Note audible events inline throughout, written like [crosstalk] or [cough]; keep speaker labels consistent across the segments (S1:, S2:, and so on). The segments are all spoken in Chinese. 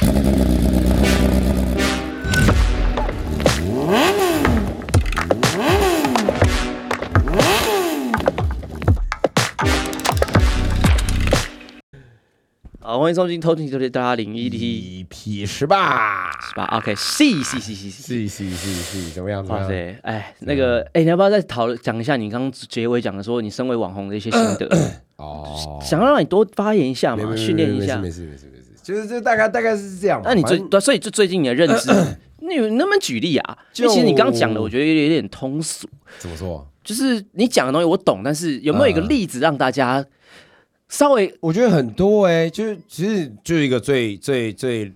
S1: 好，欢迎收听偷听偷听大家零一 T
S2: P 十八，
S1: 十八？OK，是是是是是。
S2: 是是是是，怎么样？
S1: 哇塞，哎，那个，哎，你要不要再讨论讲一下你刚刚结尾讲的说你身为网红的一些心得？[coughs]
S2: 哦，
S1: 想要让你多发言一下嘛，训练一下。
S2: 没事没事没事没事，就是这大概大概是这样。
S1: 那你最对，所以就最近你的认知，[clears throat] 你能不能举例啊？因为其实你刚刚讲的，我觉得有有点通俗，
S2: 怎么说？
S1: 就是你讲的东西我懂，但是有没有一个
S2: 嗯
S1: 例子让大家稍微
S2: 我觉得很多哎、就是其实就一个最最最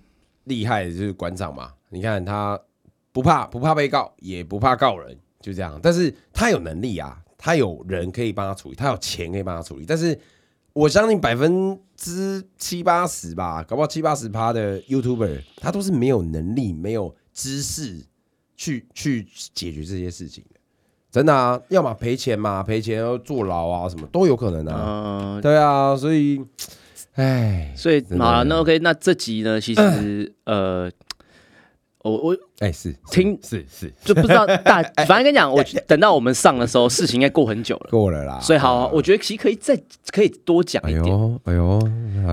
S2: 厉害的就是馆长嘛。你看他不怕不怕被告，也不怕告人，就这样。但是他有能力啊，他有人可以帮他处理，他有钱可以帮他处理。但是我相信百分之七八十吧，搞不好七八十趴的 YouTuber 他都是没有能力、没有知识去去解决这些事情的。真的啊，要么赔钱嘛，赔钱要坐牢啊，什么都有可能啊。
S1: 嗯，
S2: 对啊，所以，唉，
S1: 所以
S2: 真的
S1: 好了，那 OK，那这集呢，其实 [coughs] 呃，我我
S2: 哎、是
S1: 听
S2: 是是。
S1: 就不知道大，[laughs] 反正跟你讲，我等到我们上的时候，事情应该过很久了，
S2: 过了啦。
S1: 所以好啊，我觉得其实可以再可以多讲
S2: 哎
S1: 一点，
S2: 呦哎呦，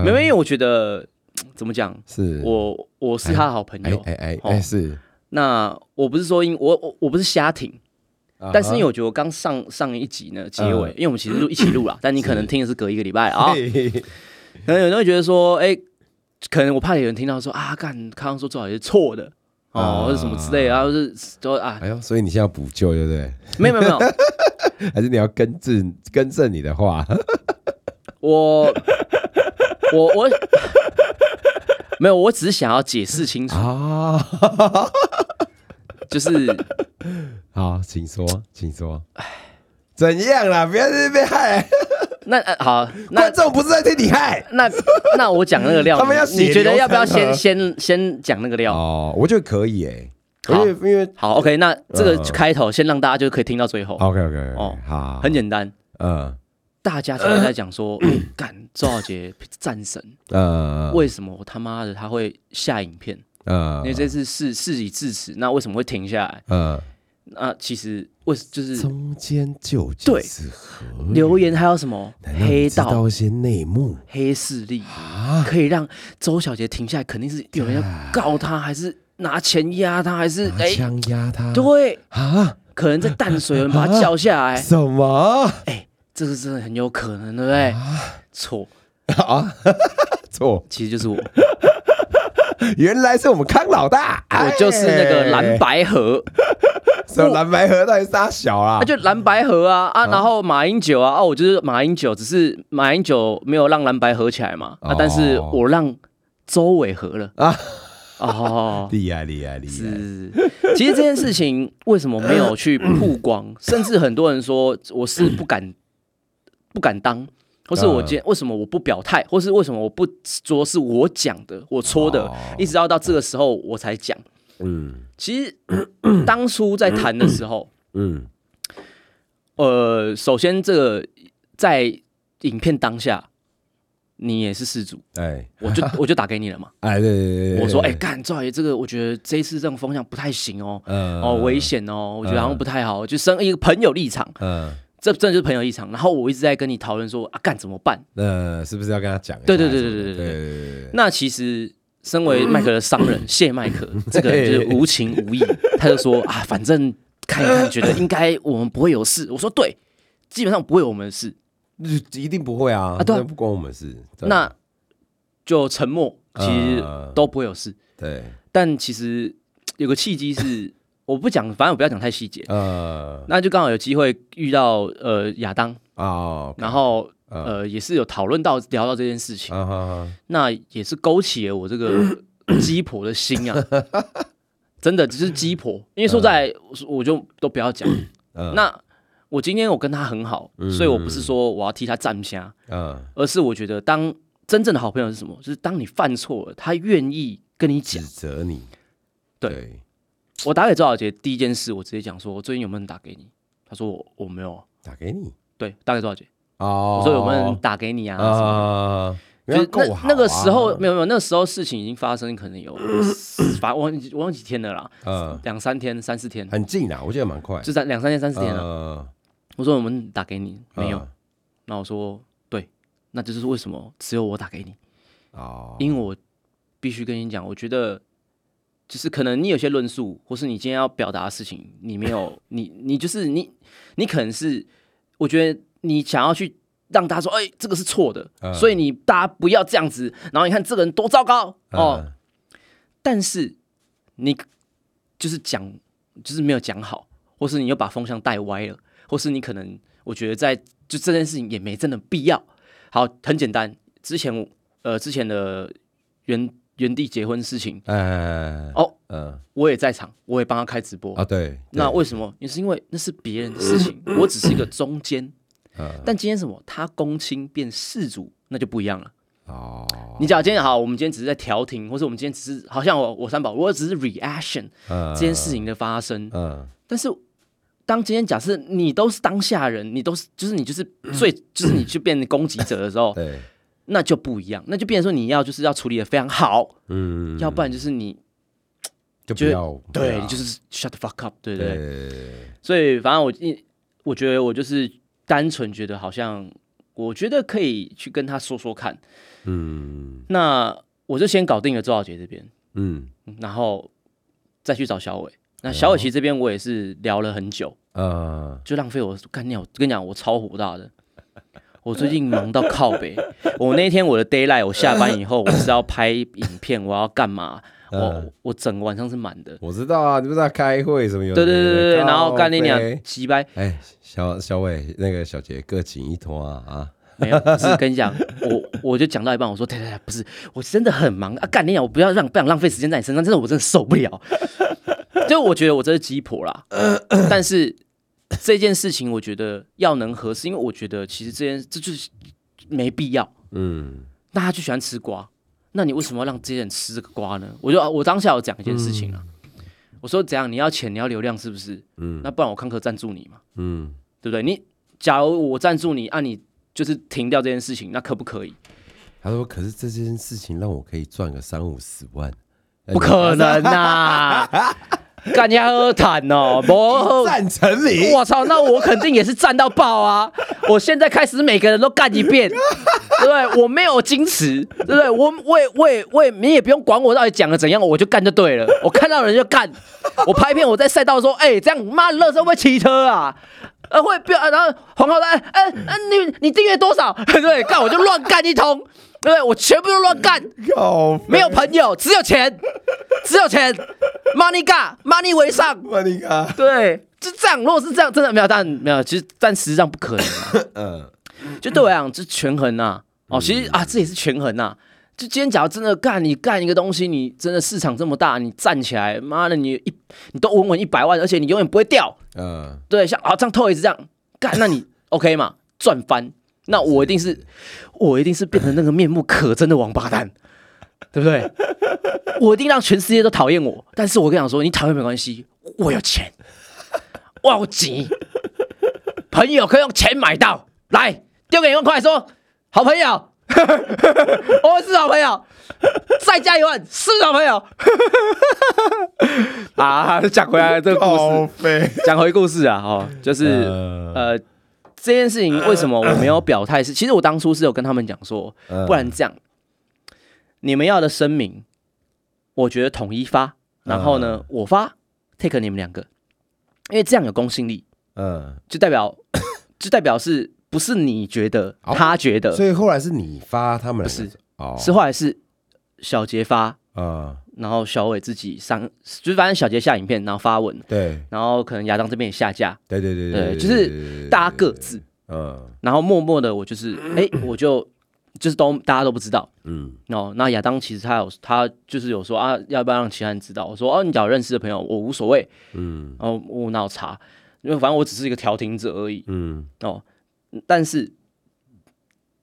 S1: 没有，因为我觉得怎么讲，
S2: 是。
S1: 我我是他的好朋友，
S2: 哎哎哎是，
S1: 那我不是说因我我我不是瞎挺，
S2: 啊
S1: 但是因为我觉得我刚上上一集呢结尾，因为我们其实录一起录了，[laughs] 但你可能听的是隔一个礼拜啊，可能有人会觉得说，哎，可能我怕有人听到说啊，干康康说最好也是错的。哦，
S2: 啊
S1: 或者什么之类的，然后是说啊，
S2: 哎呦，所以你现在要补救对不对？
S1: 没有没有没有，[laughs]
S2: 还是你要更正更正你的话？
S1: 我我我没有，我只是想要解释清楚，
S2: 啊，
S1: 就是
S2: 好，请说，请说。怎样啦？不要在那边害
S1: 那呃好，那
S2: 观众，不是在替你害。
S1: 那那我讲那个料，[laughs]
S2: 他们要
S1: 你觉得要不要先先先讲那个料？
S2: 哦，我觉得可以诶，
S1: 好。
S2: 因为因为
S1: 好，OK，那这个
S2: 嗯
S1: 开头先让大家就可以听到最后
S2: ，OK OK
S1: 哦
S2: 好，
S1: 很简单，
S2: 嗯
S1: 大家常常在讲说，[clears throat] 干周小杰战神，
S2: 嗯，
S1: 为什么我他妈的他会下影片？
S2: 嗯
S1: 因为这次事事已至此，那为什么会停下来？
S2: 嗯。
S1: 那其实为就是
S2: 中间究
S1: 对。
S2: 竟是何
S1: 留言还有什么黑道。
S2: 一些内幕。
S1: 黑势力，
S2: 啊？
S1: 可以让周小杰停下来，肯定是有人要告他，还是拿钱压他，还是哎，
S2: 拿枪压他？
S1: 对，
S2: 啊？
S1: 可能在淡水有人把他叫下来，
S2: 什么？
S1: 哎，这个真的很有可能，对不对？错，
S2: 啊？[laughs] 错，
S1: 其实就是我，
S2: 原来是我们康老大，[laughs]
S1: 我就是那个蓝
S2: 哎，
S1: 白河，[laughs]
S2: 什么蓝白河？到底是啥小啊？
S1: 那？就蓝白河啊啊，然后马英九啊啊，我就是马英九，只是马英九没有让蓝白合起来嘛，啊
S2: 哦，
S1: 但是我让周伟合了。
S2: 啊。
S1: 哦。[laughs]
S2: 厉害厉害厉害！
S1: 是，其实这件事情为什么没有去曝光？甚至很多人说我是不敢不敢当，或是我今天为什么我不表态，或是为什么我不说是我讲的，我戳的
S2: 哦，
S1: 一直要到这个时候我才讲。
S2: 嗯。
S1: 其实当初在谈的时候，
S2: 嗯。[clears throat]
S1: 呃，首先这个在影片当下，你也是事主，
S2: 哎
S1: 我就我就打给你了嘛。[laughs]
S2: 哎对对对对，
S1: 我说，哎，
S2: 对。
S1: 干赵爷，这个我觉得这一次这种风向不太行哦，
S2: 嗯。
S1: 哦，危险哦，我觉得好像不太好，就生一个朋友立场，
S2: 嗯
S1: 这真的就是朋友一场。然后我一直在跟你讨论说啊，干怎么办？
S2: 那是不是要跟他讲？
S1: 对对对对对对
S2: 对对对
S1: 那其实身为麦克的商人 [coughs] 谢麦克，这个人就是无情无义，他就说啊，反正看一看，觉得应该我们不会有事。我说对，基本上不会有我们的事，
S2: 对，一定不会啊
S1: 啊对
S2: 不关我们事。
S1: 那就沉默，其实
S2: 嗯
S1: 都不会有事。
S2: 对
S1: 但其实有个契机是，我不讲，反正我不要讲太细节。
S2: 呃。
S1: 那就刚好有机会遇到呃亚当，
S2: 哦，
S1: 然后
S2: 嗯
S1: 呃也是有讨论到聊到这件事情，那也是勾起了我这个鸡婆的心啊，[laughs] 真的只是鸡婆，因为说在我就都不要讲。
S2: 嗯。
S1: 那我今天我跟他很好，所以我不是说我要替他站下，
S2: 嗯。
S1: 而是我觉得当真正的好朋友是什么？就是当你犯错了，他愿意跟你讲。
S2: 指。责你，
S1: 对我打给周小杰第一件事，我直接讲说，我最近有没有人打给你？他说我我没有啊。
S2: 打给你
S1: 对，打给周小杰，
S2: 哦
S1: 我说有没有人打给你啊？什么
S2: 啊？
S1: 那那个时候没有没有，那个时候事情已经发生，可能有发我忘记我忘记几天了啦，
S2: 嗯，
S1: 两三天、三四天，
S2: 很近啊，我记得蛮快，
S1: 就在两三天、三四天了。
S2: 了，
S1: 我说我们打给你没有
S2: 嗯？
S1: 那我说对，那就是为什么只有我打给你，
S2: 哦，
S1: 因为我必须跟你讲，我觉得就是可能你有些论述，或是你今天要表达的事情，你没有 [laughs] 你你就是你你可能是我觉得你想要去。让大家说，哎、这个是错的，
S2: 嗯
S1: 所以你大家不要这样子。然后你看这个人多糟糕哦，
S2: 嗯
S1: 但是你就是讲，就是没有讲好，或是你又把风向带歪了，或是你可能我觉得在就这件事情也没真的必要。好，很简单，之前呃之前的原原地结婚事情，
S2: 哎，
S1: 哦，
S2: 嗯
S1: 我也在场，我也帮他开直播。
S2: 啊，对，
S1: 那
S2: 对
S1: 为什么？也是因为那是别人的事情，[coughs] 我只是一个中间。
S2: 嗯
S1: 但今天什么？他公亲变事主，那就不一样了。
S2: 哦，
S1: 你讲今天好，我们今天只是在调停，或者我们今天只是好像我我三宝，我只是 reaction
S2: 这
S1: 这件事，情的发生。
S2: 嗯
S1: 但是当今天假设你都是当下人，你都是就是你就是最就是你去变成攻击者的时候，
S2: 对，
S1: 那就不一样，那就变成说你要就是要处理的非常好，
S2: 嗯，
S1: 要不然就是你
S2: 就不要，
S1: 对
S2: 啊
S1: 你就是 shut the fuck up，对不对？
S2: 对，
S1: 所以反正我一我觉得我就是单纯觉得好像我觉得可以去跟他说说看，
S2: 嗯
S1: 那我就先搞定了周小杰这边，
S2: 嗯
S1: 然后再去找小伟。那小伟其实这边我也是聊了很久，
S2: 呃，
S1: 就浪费我干掉。我跟你讲，我超火大的。我最近忙到靠北，我那天我的 d a y l i g h t 我下班以后我是要拍影片，我要干嘛？我
S2: 嗯
S1: 我整个晚上是满的。
S2: 我知道啊，你不是在开会什么有
S1: 对对对对对，然后干你俩
S2: 靠北
S1: 鸡掰，
S2: 哎，小小伟那个小杰各请一托啊啊，
S1: 没有，不是跟你讲，我我就讲到一半，我说对对对，不是，我真的很忙啊，干你俩，我不要让不想浪费时间在你身上，真的我真的受不了。[laughs] 就我觉得我真是鸡婆啦，但是 [laughs] 这件事情我觉得要能合适，因为我觉得其实这件这就是没必要。
S2: 嗯
S1: 那他就喜欢吃瓜，那你为什么要让这些人吃这个瓜呢？我就我当下有讲一件事情啊，我说怎样，你要钱，你要流量，是不是？
S2: 嗯
S1: 那不然我康克赞助你嘛，
S2: 嗯，
S1: 对不对？你假如我赞助你，按、你就是停掉这件事情，那可不可以？
S2: 他说，可是这件事情让我可以赚个三五十万，
S1: 不可能呐、[laughs] 干人家喝谈哦，[laughs] 不
S2: 赞成你，
S1: 我操，那我肯定也是赞到爆啊！我现在开始每个人都干一遍，[laughs] 对不对？我没有矜持，对不对？我我也我也我也你也不用管我到底讲的怎样，我就干就对了。我看到人就干，我拍片我在赛道说，哎、这样妈乐不会骑车啊？呃，会不要，然后黄浩哎哎哎，你你订阅多少？[laughs] 对，干我就乱干一通，对不对？我全部都乱干，没有朋友，只有钱，只有钱，money God，money 为上。
S2: 哇你看，
S1: 对，就这样。如果是这样，真的没有，但没有，其实但实际上不可能、啊。[laughs]
S2: 嗯
S1: 就对我来讲，这权衡呐、哦，其实啊，这也是权衡呐、就今天假如真的干，你干一个东西，你真的市场这么大，你站起来，妈的，你一你都稳稳一百万，而且你永远不会掉。
S2: 嗯
S1: 对，像啊这样透也是这样干，那你 OK 嘛？赚翻。那我一定 [laughs] 是，我一定是变成那个面目可憎的王八蛋，对不对？[laughs] 我一定让全世界都讨厌我。但是我跟你讲说，你讨厌没关系，我有钱，我有钱，朋友可以用钱买到。来，丢给一万块，说好朋友，[laughs] 我们是好朋友，再加一万是好朋友。[laughs] 啊，讲回来这个故事，讲回故事啊，哦，就是
S2: 呃
S1: 呃，这件事情为什么我没有表态是？其实我当初是有跟他们讲说，
S2: 嗯
S1: 不然这样，你们要的声明，我觉得统一发，然后呢，我发 take 你们两个，因为这样有公信力，
S2: 嗯，
S1: 就代表 [coughs] 就代表是不是你觉得，
S2: 哦。
S1: 他觉得，
S2: 所以后来是你发他们
S1: 不是。
S2: 哦，
S1: 是后来是小杰发，
S2: 啊，
S1: 然后小伟自己上，就是反正小杰下影片，然后发文，
S2: 对。
S1: 然后可能亚当这边也下架，
S2: 对对对
S1: 对，就是大家各自。
S2: 嗯。
S1: 然后默默的我就是，哎、我就就是都大家都不知道
S2: 嗯
S1: 哦。那亚当其实他有他就是有说啊，要不要让其他人知道？我说哦，你找认识的朋友，我无所谓。
S2: 嗯
S1: 然后我哪有查？因为反正我只是一个调停者而已
S2: 嗯
S1: 哦。但是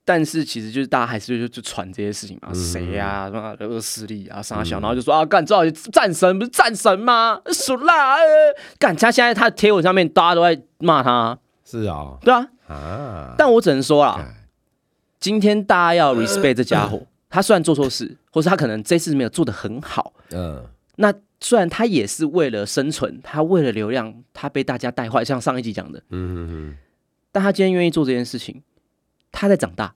S1: 但是其实就是大家还是就就传这些事情嘛，谁呀、什么恶势力啊，啥小，然后就说啊，干赵战神不是战神吗？属辣，呃干他现在他贴文上面大家都在骂他，
S2: 是啊
S1: 对啊。
S2: 啊，
S1: 但我只能说啦，
S2: 干
S1: 今天大家要 respect 这家伙，他虽然做错事，或是他可能这次没有做的很好，
S2: 嗯，
S1: 那虽然他也是为了生存，他为了流量，他被大家带坏，像上一集讲的，
S2: 嗯嗯，
S1: 但他今天愿意做这件事情，他在长大。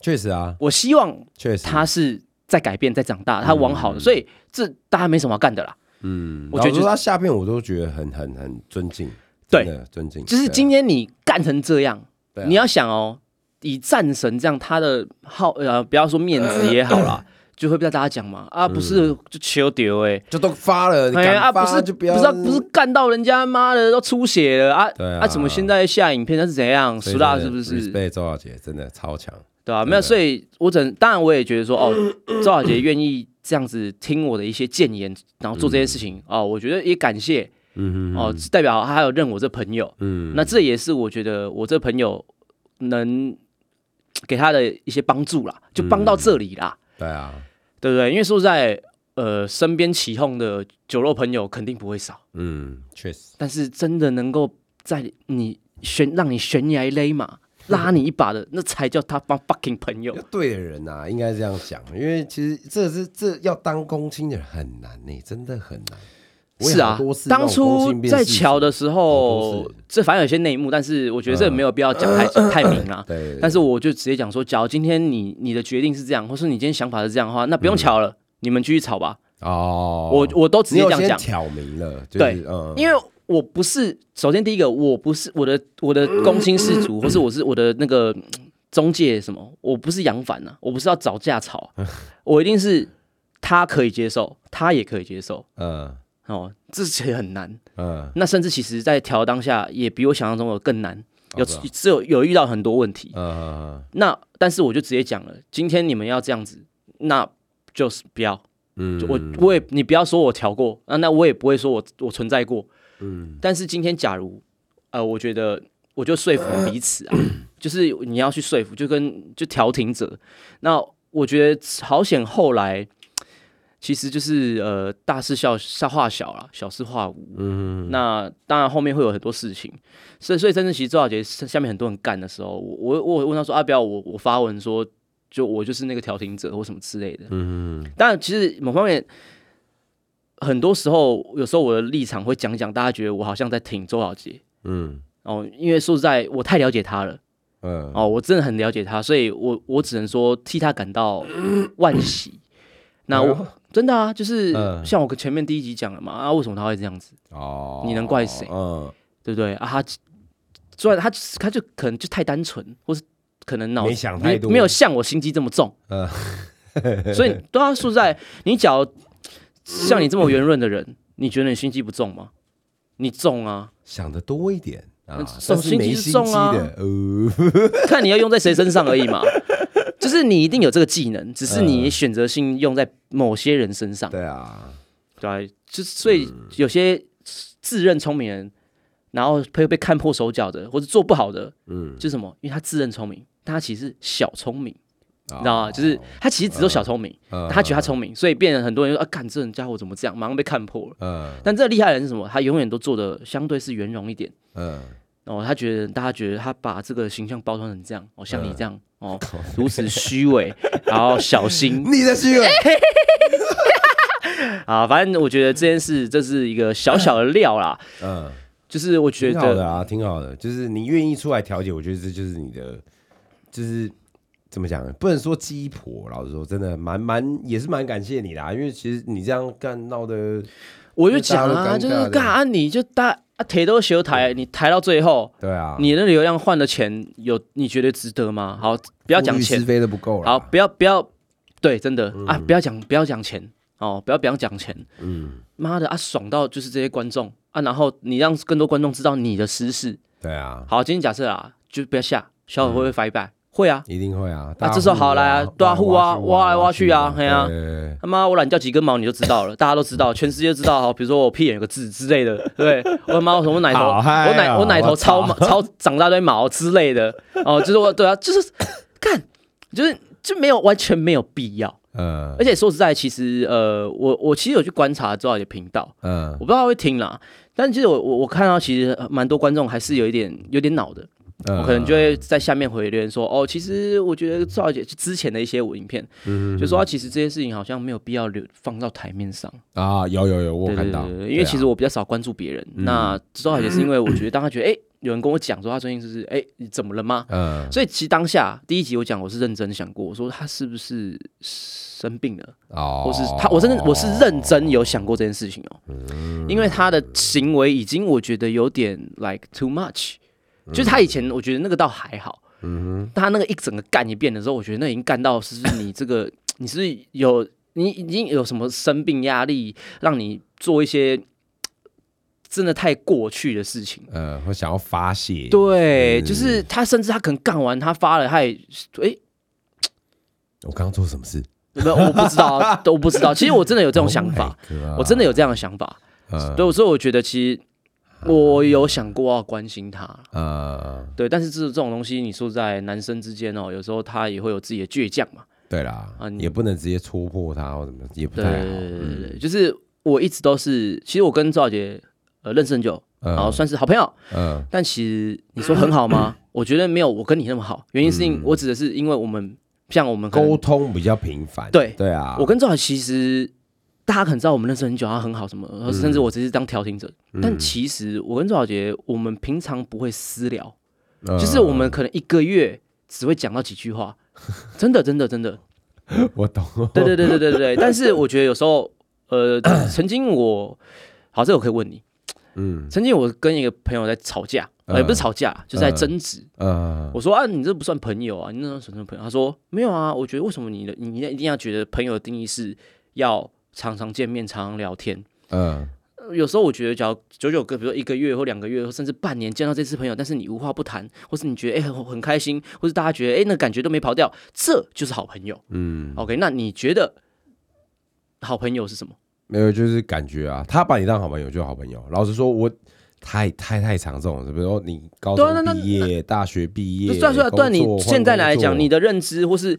S2: 确实啊，
S1: 我希望
S2: 确实，
S1: 他是在改变，在长大，他往好的，所以这大家没什么要干的啦。
S2: 嗯，
S1: 我觉得
S2: 他下边我都觉得很很很尊敬，
S1: 对。
S2: 尊敬，
S1: 就是今天你干成这样，你要想哦，以战神这样，他的好呃，不要说面子也好啦，[coughs] 就会被大家讲嘛啊，不是就求丢哎。
S2: 就都发了，你
S1: 哎呀啊，不是
S2: 就不要，
S1: 不是啊不是干到人家妈的都出血了啊
S2: 对啊
S1: 啊！怎么现在下影片那是怎样？苏大是不是
S2: ？respect 周小姐真的超强，
S1: 对吧、没有，所以我整当然我也觉得说，哦，[coughs] 周小姐愿意这样子听我的一些谏言，然后做这件事情，哦，我觉得也感谢
S2: 嗯
S1: 哦，代表她还有认我这朋友，
S2: 嗯，
S1: 那这也是我觉得我这朋友能给他的一些帮助啦，就帮到这里啦，
S2: 对啊，
S1: 对不对？因为说实在，呃，身边起哄的酒肉朋友肯定不会少，
S2: 嗯，确实，
S1: 但是真的能够在你悬让你悬崖勒马。拉你一把的，那才叫他帮 fucking 朋友
S2: 要。对的人呐、应该这样讲，因为其实这是这要当公亲的人很难呢、真的很难。
S1: 是啊当初在桥的
S2: 组
S1: 时候
S2: 次，
S1: 这反正有些内幕，但是我觉得这个没有必要讲太太明啊。
S2: 对对对
S1: 但是我就直接讲说，假如今天你你的决定是这样，或是你今天想法是这样的话，那不用吵了，你们继续吵吧。
S2: 哦，
S1: 我我都直接这样讲，
S2: 挑明了，就是、
S1: 对
S2: 嗯，
S1: 因为我不是首先第一个，我不是我的我的公亲事主，或是我是我的那个嗯中介什么，我不是杨凡呐，我不是要找架吵，我一定是他可以接受，他也可以接受。
S2: 嗯
S1: 哦，这其实很难。
S2: 嗯，
S1: 那甚至其实，在调当下也比我想象中的更难，有只有有遇到很多问题。
S2: 嗯嗯
S1: 那但是我就直接讲了，今天你们要这样子，那就是不要。
S2: 嗯
S1: 我我也你不要说我调过，啊，那我也不会说我我存在过。
S2: 嗯
S1: 但是今天假如呃，我觉得我就说服彼此啊，[clears throat] 就是你要去说服，就跟就调停者。那我觉得好险，后来其实就是呃大事小小化小啦，小事化无。
S2: 嗯
S1: 那当然后面会有很多事情，所以所以真正其实周小杰下面很多人干的时候，我我我有问他说啊，不要我我发文说就我就是那个调停者或什么之类的。
S2: 嗯
S1: 当然，其实某方面很多时候，有时候我的立场会讲讲，大家觉得我好像在挺周小杰
S2: 嗯
S1: 哦，因为说实在，我太了解他了
S2: 嗯
S1: 哦，我真的很了解他，所以我我只能说替他感到 [coughs] 惋惜。那我真的啊，就是
S2: 嗯。
S1: 像我前面第一集讲了嘛，啊，为什么他会这样子，
S2: 哦，
S1: 你能怪谁？
S2: 嗯，
S1: 对不对？啊？他虽然他他就可能就太单纯，或是可能脑
S2: 没想太多。
S1: 没没有像我心机这么重，
S2: 嗯。[laughs]
S1: 所以对啊，说实在，你假如像你这么圆润的人，你觉得你心机不重吗？你重啊，
S2: 想的多一点啊，
S1: 重
S2: 但是
S1: 心机是
S2: 没心机
S1: 重啊，
S2: 呃，[laughs]
S1: 看你要用在谁身上而已嘛。[laughs] 就是你一定有这个技能，只是你
S2: 嗯
S1: 选择性用在某些人身上，
S2: 对啊，
S1: 对啊就所以有些自认聪明人，然后会被看破手脚的，或者做不好的，
S2: 嗯，
S1: 就是什么？因为他自认聪明，但他其实是小聪明，
S2: 你
S1: 你知道吗？就是他其实只有小聪明，
S2: 嗯
S1: 他觉得他聪明，所以变成很多人说啊，干这人家伙怎么这样，马上被看破了。
S2: 嗯
S1: 但这厉害的人是什么？他永远都做的相对是圆融一点。
S2: 嗯，
S1: 哦，他觉得大家觉得他把这个形象包装成这样，哦，像你
S2: 嗯。
S1: 这样，哦，如此虚伪，然后小心 [laughs]
S2: 你的虚伪，[laughs]
S1: 啊，反正我觉得这件事这是一个小小的料啦，
S2: 嗯，
S1: 就是我觉得
S2: 挺好的啊，挺好的，就是你愿意出来调解，我觉得这就是你的，就是怎么讲呢？不能说鸡婆，老实说，真的蛮蛮也是蛮感谢你啦，因为其实你这样干闹的，
S1: 我就讲啊，就是干啊，你就大啊铁都修抬，你抬到最后，
S2: 对啊，
S1: 你的流量换的钱有你觉得值得吗？好，不要讲钱。
S2: 不够了，
S1: 好，不要不要，对，真的、啊，不要讲不要讲钱。哦，不要不要讲钱，
S2: 嗯，
S1: 妈的啊，爽到就是这些观众。啊，然后你让更多观众知道你的私事。
S2: 对啊，
S1: 好，今天假设啊，就不要下，小伙会不会 fight back？、会啊，
S2: 一定会啊，
S1: 啊这时候好来啊对啊互啊挖来挖去啊嘿啊他妈我懒掉几根毛你就知道了，大家都知道，全世界都知道。好，比如说我屁眼有个痣之类的，对？[laughs] 我他妈我什么奶头，我奶我奶头超毛 [laughs] 超长大堆毛之类的，哦，就是我对啊，就是 [laughs] 干，就是就没有完全没有必要。
S2: 嗯
S1: 而且说实在，其实呃，我我其实有去观察周小姐频道，
S2: 嗯
S1: 我不知道他会听啦，但其实我我我看到其实呃蛮多观众还是有一点有点恼的，
S2: 嗯
S1: 我可能就会在下面回留言说，哦，其实我觉得赵姐之前的一些影片，
S2: 嗯
S1: 就说啊其实这些事情好像没有必要留放到台面上。
S2: 啊，有有有，我看到，
S1: 因为其实
S2: 我
S1: 我比较少关注别人。那赵小姐是因为我觉得当她觉得哎、有人跟我讲说她最近就是哎、你怎么了吗？
S2: 嗯
S1: 所以其实当下第一集我讲我是认真想过，我说她是不是生病了，
S2: 哦，
S1: 或是她我真的我是认真有想过这件事情哦、因为她的行为已经我觉得有点 like too much，就是他以前我觉得那个倒还好，
S2: 嗯
S1: 但她那个一整个干一遍的时候，我觉得那已经干到是不是你这个 [tsk] 你是有你已经有什么生病压力，让你做一些 [tsk] 真的太过去的事情。
S2: 哼，呃，我想要发泄，
S1: 对，
S2: 嗯
S1: 就是他，甚至他可能干完，他发了，他也，哎、
S2: 我刚刚做什么事？
S1: 没有，我不知道啊，都不知道。其实我真的有这种 [laughs] 想法
S2: Oh
S1: 我真的有这样的想法。
S2: 呃
S1: 对，所以我觉得其实我有想过要关心他，
S2: 呃，
S1: 对，但是这这种东西，你说在男生之间哦，有时候他也会有自己的倔强嘛。
S2: 对啦
S1: 啊，你
S2: 也不能直接戳破他或怎么，也不
S1: 对
S2: 太好。
S1: 对对
S2: 嗯
S1: 对对，就是我一直都是，其实我跟赵小姐呃认识很久，
S2: 嗯
S1: 然后算是好朋友，
S2: 嗯
S1: 但其实你说很好吗？[coughs] 我觉得没有我跟你那么好，原因是因我指的是因为我们像我们
S2: 沟通比较频繁。
S1: 对
S2: 对啊，
S1: 我跟赵小其实大家可能知道我们认识很久，他很好什么，
S2: 嗯。
S1: 甚至我只是当调停者。但其实我跟周小杰，我们平常不会私聊，
S2: 嗯
S1: 就是我们可能一个月只会讲到几句话，[laughs] 真的真的真的，
S2: 我懂，
S1: 对对对对对对。[laughs] 但是我觉得有时候，呃，[coughs] 曾经我好，这我可以问你，
S2: 嗯。
S1: 曾经我跟一个朋友在吵架，呃，也不是吵架，就是在争执。
S2: 嗯
S1: 我说啊，你这不算朋友啊，你那算什么朋友？他说没有啊，我觉得为什么你的你一定要觉得朋友的定义是要常常见面、常常聊天？
S2: 嗯
S1: 呃有时候我觉得，假如久久个，比如说一个月或两个月，或甚至半年见到这次朋友，但是你无话不谈，或是你觉得哎、很很开心，或是大家觉得哎、那感觉都没跑掉，这就是好朋友。
S2: 嗯
S1: ，OK，那你觉得好朋友是什么？
S2: 没有，就是感觉啊，他把你当好朋友就好朋友。老实说，我太太太常这种，比如说你高中毕业、大学毕业，
S1: 算算，对你现在来讲，你
S2: 的
S1: 的认知或是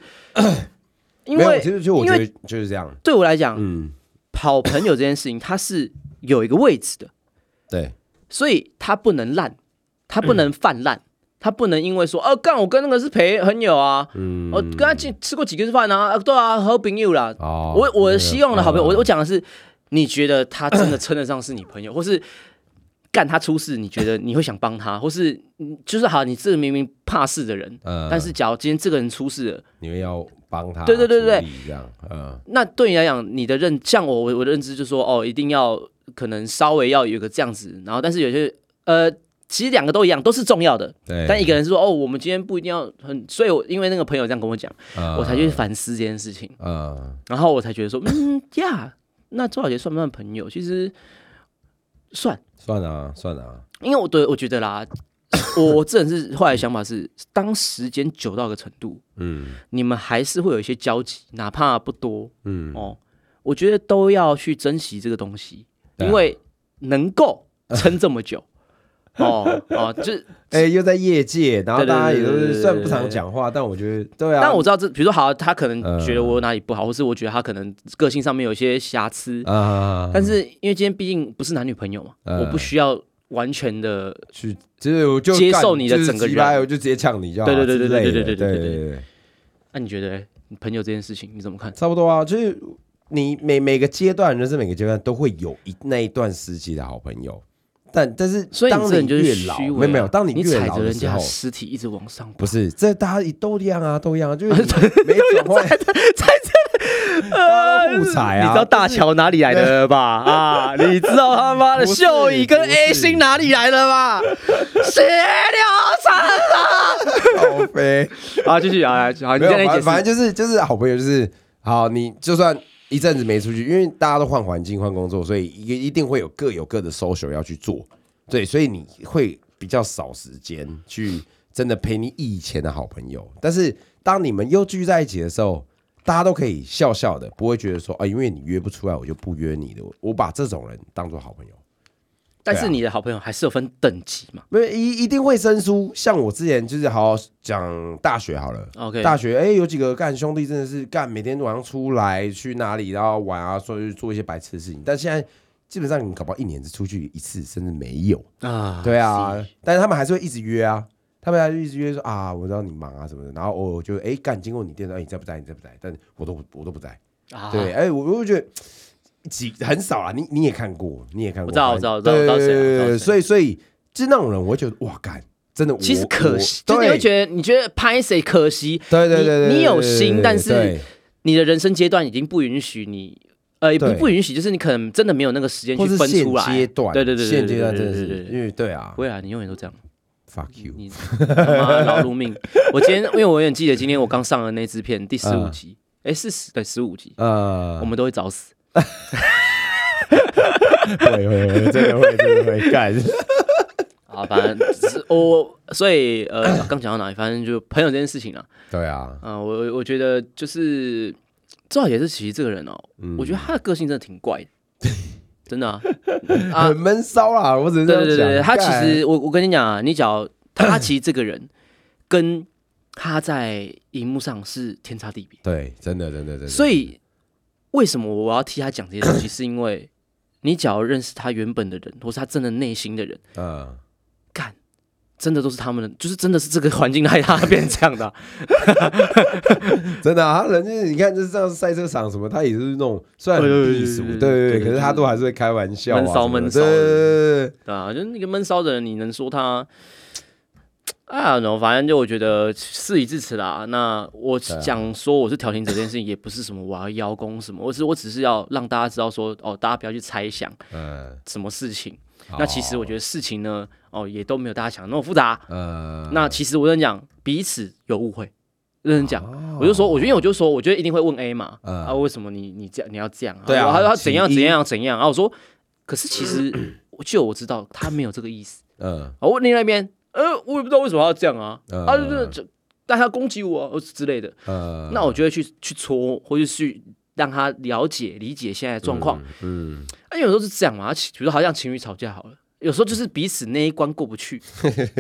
S1: 因为
S2: 其实就我觉得就是这样。
S1: 对我来讲，
S2: 嗯，
S1: 好朋友这件事情它是有一个位置的，
S2: 对，
S1: 所以它不能烂，它不能泛滥。他不能因为说，哦、干我跟那个是陪朋友啊，
S2: 嗯，
S1: 我跟他去吃过几个饭啊，啊对啊，好朋友啦，
S2: 哦，
S1: 我我希望的好朋友，我
S2: 嗯
S1: 我讲的是，你觉得他真的称得上是你朋友，或是干他出事，你觉得你会想帮他，或是嗯就是好，你这个明明怕事的人，
S2: 嗯
S1: 但是假如今天这个人出事了，
S2: 你们要帮他，
S1: 对对对对，
S2: 这样，嗯
S1: 那对你来讲，你的认像我我我的认知就是说，哦，一定要可能稍微要有一个这样子，然后但是有些呃。其实两个都一样，都是重要的。
S2: 对，
S1: 但一个人说：“哦，我们今天不一定要很……所以我因为那个朋友这样跟我讲，
S2: 嗯
S1: 我才去反思这件事情。
S2: 嗯
S1: 然后我才觉得说，嗯呀，那周小杰算不算朋友？其实算，
S2: 算啊算啊，
S1: 因为我对我觉得啦，[coughs] 我我这人是后来想法是，当时间久到一个程度，
S2: 嗯
S1: 你们还是会有一些交集，哪怕不多
S2: 嗯，
S1: 哦。我觉得都要去珍惜这个东西，因为能够撑这么久。哦哦，就是，[laughs]
S2: 哎，又在业界，然后大家也都
S1: 对对对
S2: 是虽然不常讲话，但我觉得对啊，
S1: 但我知道这，比如说好，他可能觉得
S2: 嗯
S1: 我哪里不好，或是我觉得他可能个性上面有一些瑕疵，
S2: 啊，
S1: 但是因为今天毕竟不是男女朋友嘛，
S2: 嗯
S1: 我不需要完全的。
S2: 去就是我就干
S1: 接受你的
S2: 就是
S1: 整个
S2: 鸡掰
S1: 人
S2: 我就直接呛你就好
S1: 对对对对
S2: 之类的
S1: 对对对
S2: 对
S1: 对对。
S2: 对对，
S1: 那、你觉得欸你朋友这件事情你怎么看？
S2: 差不多啊，就是你每每个阶段，人生每个阶段都会有一那一段时期的好朋友，但但是
S1: 所以你
S2: 当
S1: 这人就是
S2: 越老，没有没有，当
S1: 你
S2: 越老的时候，
S1: 尸体一直往上爬，
S2: 不是这大家都一样啊，都一样，啊就是 [laughs] 你没转换，
S1: 踩这，[laughs]
S2: 大家都互踩啊，
S1: 你知道大乔哪里来的吧？啊，你知道他妈的秀乙跟 A 星哪里来的吧？血流成 [laughs]
S2: 好飞，
S1: 啊！继续啊，来解释。
S2: 正反正就是就是好朋友，就是好，你就算一阵子没出去，因为大家都换环境、换工作，所以一一定会有各有各的 social 要去做，对，所以你会比较少时间去真的陪你以前的好朋友。但是当你们又聚在一起的时候，大家都可以笑笑的，不会觉得说啊，因为你约不出来，我就不约你的。我把这种人当做好朋友。
S1: 但是你的好朋友还是有分等级嘛
S2: 没有一一定会生疏，像我之前就是好好讲大学好了
S1: ，？OK，
S2: 大学哎、有几个干兄弟真的是干，每天晚上出来去哪里，然后玩啊，说去做一些白痴的事情。但现在基本上你搞不好一年只出去一次，甚至没有。
S1: 啊，
S2: 对啊
S1: 是，
S2: 但是他们还是会一直约啊，他们还是一直约说啊，我知道你忙啊什么的，然后偶尔就哎干经过你店，哎你在不在？你在不在？但我都我都不在。
S1: 啊
S2: 对，哎、我我就觉得几很少啊，你你也看过，你也看过，
S1: 我知道我知道我知道知道
S2: 对对对，所以所以就是那种人，我会觉得哇干，真的，
S1: 其实可惜，
S2: 我
S1: 就你会觉得你觉得拍谁可惜，
S2: 对对对对，
S1: 你你有心但是你的人生阶段已经不允许你，呃，也不不允许，就是你可能真的没有那个时间去分出来。
S2: 阶段，
S1: 对对对对
S2: 现阶段
S1: 对
S2: 真的是
S1: 对对对
S2: 因为对啊。
S1: 不会啊，你永远都这样。
S2: ，fuck you，
S1: 你劳碌命！[laughs] 我今天因为我很记得今天我刚上的那支片第十五
S2: 嗯。
S1: 集，哎，是十对十五集，
S2: 呃
S1: 我，们都会找死。
S2: 会会会，真的会真的会干，
S1: 啊，反正是我，所以呃，刚讲到哪里？反正就朋友这件事情啊，
S2: 对啊，
S1: 啊、我我觉得就是赵也是其实这个人哦，
S2: 嗯。
S1: 我觉得他的个性真的挺怪的，[laughs] 真的啊，[laughs] 啊。
S2: 很闷骚啦，我只是这样
S1: 对对对他其
S2: 干
S1: 实我我跟你讲啊，你只要他其实这个人跟他在荧幕上是天差地别，
S2: 对，真的真的真的，
S1: 所以为什么我要替他讲这些东西，是因为 [coughs] 你只要认识他原本的人，或是他真的内心的人，
S2: 嗯，
S1: 干。真的都是他们的，就是真的是这个环境害他变成这样的啊、[laughs]
S2: 真的啊，他人家你看，就是这样赛车场什么，他也是那种虽然很
S1: 对对对
S2: 可是他都还是会开玩笑啊，
S1: 闷骚闷骚
S2: 对对对对对
S1: 对啊，就是那个闷骚的人，你能说他？啊，然后反正就我觉得事已至此啦。那我讲说我是调停者这件事情，也不是什么我要邀功什么，我只我只是要让大家知道说，哦，大家不要去猜想
S2: 嗯，
S1: 什么事情。
S2: 好
S1: 那其实我觉得事情呢，哦，也都没有大家想的那么复杂。
S2: 呃，
S1: 那其实我跟你讲，彼此有误会，认真讲，
S2: 哦
S1: 我就说，我因为我就说，我觉得一定会问 A 嘛，
S2: 嗯
S1: 啊，为什么你你这样你要这样？
S2: 对啊
S1: 他他怎样怎样怎样？然后我说，可是其实 [clears throat] 就我知道他没有这个意思。
S2: 嗯
S1: 我问另外一边，呃，我也不知道为什么要这样啊，
S2: 嗯
S1: 啊，就是就但他攻击我、呃之类的，
S2: 呃，
S1: 那我就会去去戳，或者去让他了解理解现在的状况。
S2: 嗯，
S1: 啊，有时候是这样嘛，比如说好像情侣吵架好了，有时候就是彼此那一关过不去。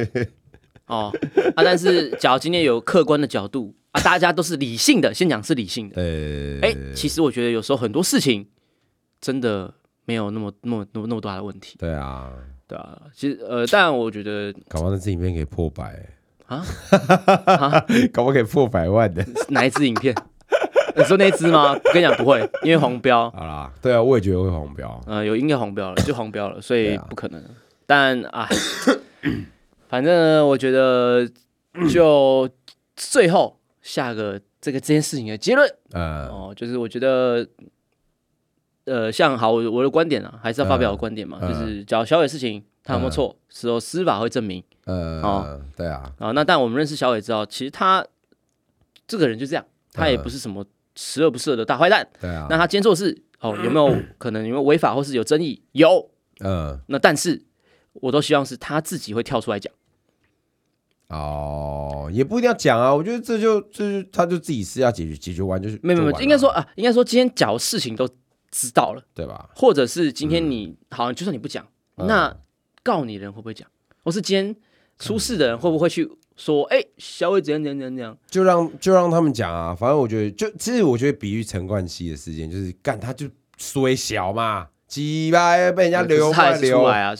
S1: [laughs] 哦啊，但是假如今天有客观的角度啊，大家都是理性的，先讲是理性的。
S2: 呃，
S1: 哎、其实我觉得有时候很多事情真的没有那么那么那么那么大的问题，
S2: 对啊，
S1: 对啊，其实呃，当然我觉得
S2: 搞不好那支影片可以破百，[laughs]
S1: 啊，
S2: 搞不好可以破百万的。
S1: 哪一支影片？[laughs] 你说那一支吗？我跟你讲不会，因为黄标，
S2: 好啦，对啊，我也觉得会黄标。
S1: 呃，有应该黄标了，就黄标了，所以不可能。但啊，[coughs] 反正呢我觉得就最后下个这个这件事情的结论
S2: 呃，
S1: 哦，就是我觉得。呃，像好，我我的观点啊，还是要发表我的观点嘛，
S2: 嗯
S1: 就是讲小伟事情，他有没有错，时候司法会证明
S2: 呃
S1: 哦，
S2: 对啊，
S1: 啊。那但我们认识小伟知道，其实他这个人就这样，他也不是什么十恶不赦的大坏蛋。
S2: 对啊，
S1: 那他今天做事，哦，有没有 [clears throat] 可能有没有违法或是有争议？有。
S2: 嗯，
S1: 那但是我都希望是他自己会跳出来讲。
S2: 哦，也不一定要讲啊，我觉得这就这就他就自己私下解决，解决完就是
S1: 没有没有，
S2: 就完了
S1: 应该说啊，应该说今天假如事情都知道了，
S2: 对吧？
S1: 或者是今天你、好像，就算你不讲，
S2: 嗯。
S1: 那告你的人会不会讲？或是今天出事的人会不会去说，哎、小伟怎样怎样怎样怎样？
S2: 就让就让他们讲啊，反正我觉得就其实我觉得比喻陈冠希的事件，就是干他就衰小嘛，鸡巴被人家流
S1: 可是他还是
S2: 过来流
S1: 出，来啊，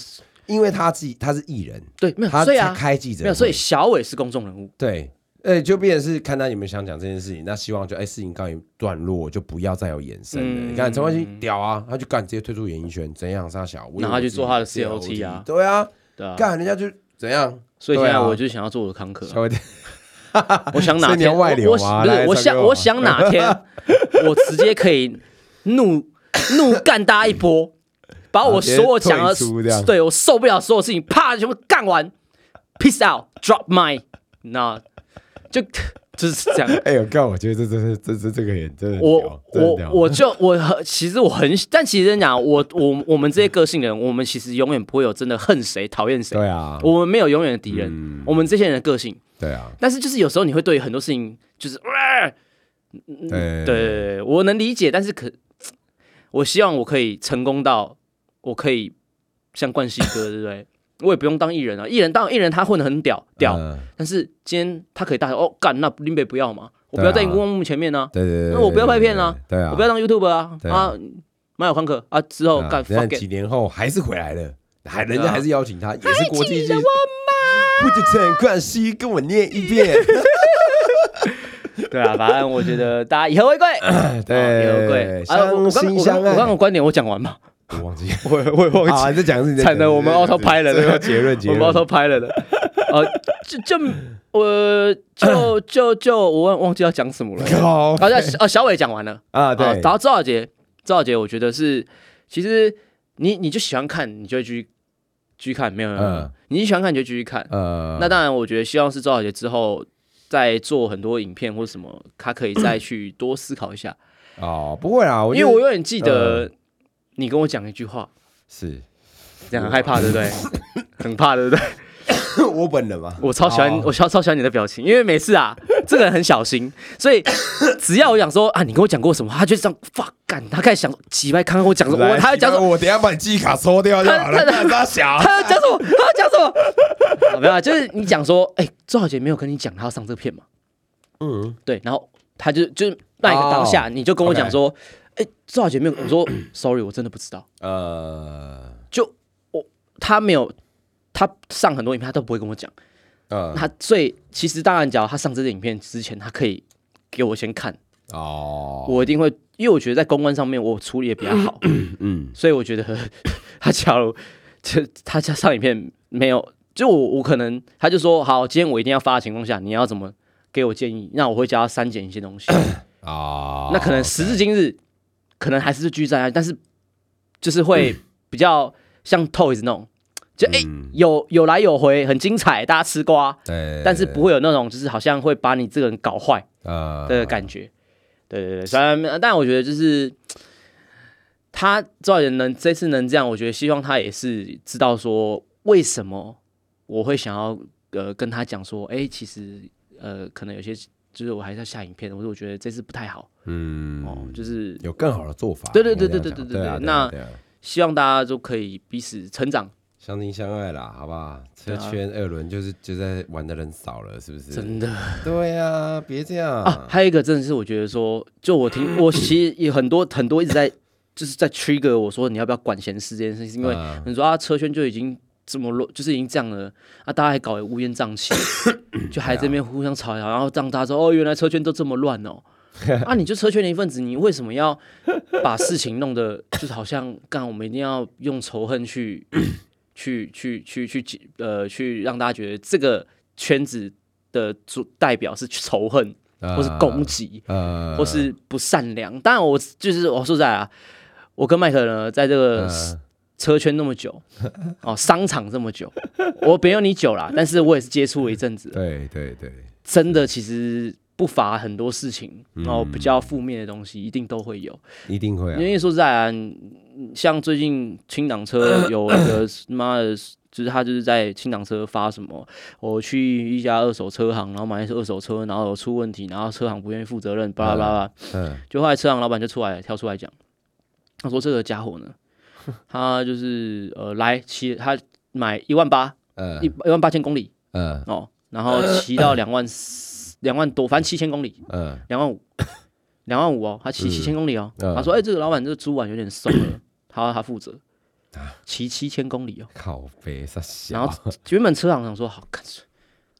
S2: 因为他自己他是艺人，
S1: 对，没有，
S2: 他他
S1: 所以啊，
S2: 开记者会，
S1: 没有，所以小伟是公众人物，
S2: 对，呃，就变成是看他有没有想讲这件事情，那希望就哎事情告一段落，就不要再有延伸了。
S1: 嗯
S2: 你看陈冠希屌啊，他就干直接退出演艺圈，怎样杀小，
S1: 然后他去做他的
S2: CLT
S1: 啊。
S2: 对啊，
S1: 对啊，
S2: 干人家就怎样，
S1: 所以现在我就想要做我的康可啊、
S2: 稍微
S1: 我想哪 [laughs] 天
S2: 外流
S1: 我我不是我想我想哪天 [laughs] 我直接可以怒怒干大家一波，把我所有讲的，对我受不了所有事情，啪全部干完，peace out，drop my，那就 [laughs] 就是这样。[laughs]
S2: 哎呦，干，我觉得这这这这这这个人真的很
S1: 我我我就我很其实我很，但其实讲我我我们这些个性的人，我们其实永远不会有真的恨谁讨厌谁，
S2: 对啊，
S1: 我们没有永远的敌人，
S2: 嗯
S1: 我们这些人的个性。
S2: 对啊，
S1: 但是就是有时候你会对很多事情就是，呃
S2: 对
S1: 对，我能理解，但是可，我希望我可以成功到我可以像冠希哥，对不对？我也不用当艺人啊，艺人当艺人他混得很屌屌，
S2: 嗯。
S1: 但是今天他可以大声哦干，那林北不要嘛，我不要在荧光幕前面呢、
S2: 对对对，
S1: 那我不要拍片啊
S2: 对啊，
S1: 我不要当 YouTube 啊
S2: 对啊。
S1: 啊，蛮有康可啊，之后干
S2: 啊你
S1: fuck it，
S2: 几年后还是回来了，还人
S1: 对啊。
S2: 家还是邀请他，也是国际剧，不成关系，跟我念一遍。[laughs]
S1: 对啊，反正我觉得大家以和为贵，
S2: 对，[laughs]
S1: 以和为贵。啊，我
S2: 相亲相爱。
S1: 我刚刚观点我讲完嘛，
S2: 我忘记，[laughs]
S1: 我我忘记。
S2: 啊，这讲是
S1: 惨的，我们 auto 拍了
S2: 个结论，
S1: 我们 auto 拍了的。啊，就 [coughs] 就我就就就我忘忘记要讲什么了。好，啊，啊，小伟讲完了
S2: 啊，对。
S1: 然后赵小杰，赵小杰，我觉得是，其实你你就喜欢看，你就会去继续看，没有没有，你喜欢看你就继续看。呃，那当然，我觉得希望是赵小杰之后。在做很多影片或者什么，他可以再 [coughs] 去多思考一下。
S2: 哦，不会啊，
S1: 因为我永远记得你跟我讲一句话，
S2: 是
S1: 这样很害怕，对不对？[laughs] 很怕，对不对？[coughs]
S2: 我本人嘛，
S1: 我超喜欢，我超超喜欢你的表情，因为每次啊，这个人很小心，所以 [coughs] 只要我想说啊，你跟我讲过什么，他就这样发干，他开始想几百，看看我讲什么，他要讲什么，
S2: 我等下把你记忆卡抽掉就好了。他想，
S1: 他要讲什么？他要讲什么？[laughs] 没有，就是你讲说，哎，周小姐没有跟你讲他要上这片嘛？嗯，对，然后他就就是那一个当下，你就跟我讲说，哎，周小姐没有，我说，[clears throat] sorry，我真的不知道。呃，就我他没有。他上很多影片，他都不会跟我讲。呃，他所以其实当然，只要他上这些影片之前，他可以给我先看。哦，我一定会，因为我觉得在公关上面我处理的比较好。嗯，所以我觉得 [laughs] 他假如这他加上影片没有，就我我可能他就说好，今天我一定要发的情况下，你要怎么给我建议？那我会叫他删减一些东西。哦，那可能时至今日，可能还是聚在，但是就是会比较像 Toys 那种。就哎，有有来有回，很精彩，大家吃瓜。对，但是不会有那种就是好像会把你这个人搞坏啊的感觉。对对对，虽然但我觉得就是他赵人能这次能这样，我觉得希望他也是知道说为什么我会想要呃跟他讲说，哎，其实呃可能有些就是我还是要下影片，我说我觉得这次不太好。嗯，哦，就是
S2: 有更好的做法。
S1: 对对对对对对对对。那希望大家都可以彼此成长。
S2: 相亲相爱啦，好不好？车圈二轮就是就在玩的人少了，是不是？
S1: 真的。
S2: 对啊，别这样
S1: 啊！还有一个真的是，我觉得说，就我听，[coughs] 我其实有很多很多一直在就是在 trigger 我说你要不要管闲事这件事情，因为你说啊，车圈就已经这么乱，就是已经这样了啊，大家还搞乌烟瘴气，[coughs] 就还这边互相吵，然后让大家说哦，原来车圈都这么乱哦。[laughs] 啊，你就车圈的一份子，你为什么要把事情弄得就是好像干我们一定要用仇恨去？[coughs] 去去去去呃，去让大家觉得这个圈子的主代表是仇恨，或是攻击，或是不善良。当然，我就是我说实在啊，我跟麦克呢，在这个车圈那么久，[laughs] 哦，商场这么久，我没有你久啦，[laughs] 但是我也是接触了一阵子。
S2: 对对对，
S1: 真的其实不乏很多事情，然后比较负面的东西，一定都会有，
S2: 一定会。因
S1: 为说实在啊。像最近清档车 [coughs] 有一个妈的，就是他就是在清档车发什么，我去一家二手车行，然后买一些二手车，然后有出问题，然后车行不愿意负责任，巴拉巴拉，嗯，就后来车行老板就出来跳出来讲，他说这个家伙呢，[laughs] 他就是呃来骑，他买一万八，一一万八千公里，嗯哦，然后骑到两万两万多，反正七千公里，嗯，两万五。[coughs] 两万五哦，他骑七千公里哦。他说：“哎，这个老板这个猪碗有点松了，他说他负责，骑七千公里哦。”
S2: 靠背傻笑。
S1: 然后原本车行想说：“好，干脆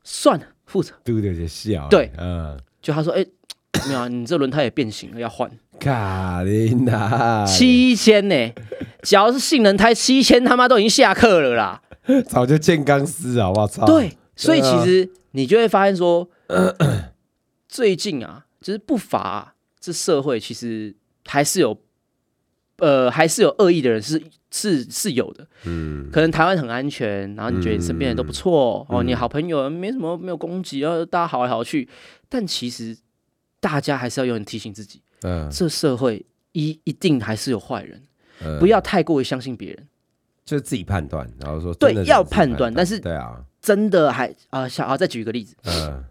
S1: 算了，负责。”
S2: 嘟嘟就笑。
S1: 对，嗯，就他说：“哎，[coughs] 没有啊，你这轮胎也变形了，要换。”
S2: 卡琳娜，
S1: 七千呢？[laughs] 只要是性能胎，七千他妈都已经下课了啦。
S2: 早就见钢丝啊！我操。
S1: 对，所以其实你就会发现说，[clears throat] 最近啊，就是不乏。这社会其实还是有，呃，还是有恶意的人，是是是有的。嗯，可能台湾很安全，然后你觉得你身边人都不错哦，你好朋友没什么没有攻击，然后大家好来好去。但其实大家还是要有人提醒自己，嗯，这社会一一定还是有坏人，不要太过于相信别人，
S2: 就是自己判断，然后说
S1: 对，要判断，但是
S2: 对啊，
S1: 真的还啊，小啊，再举一个例子，嗯，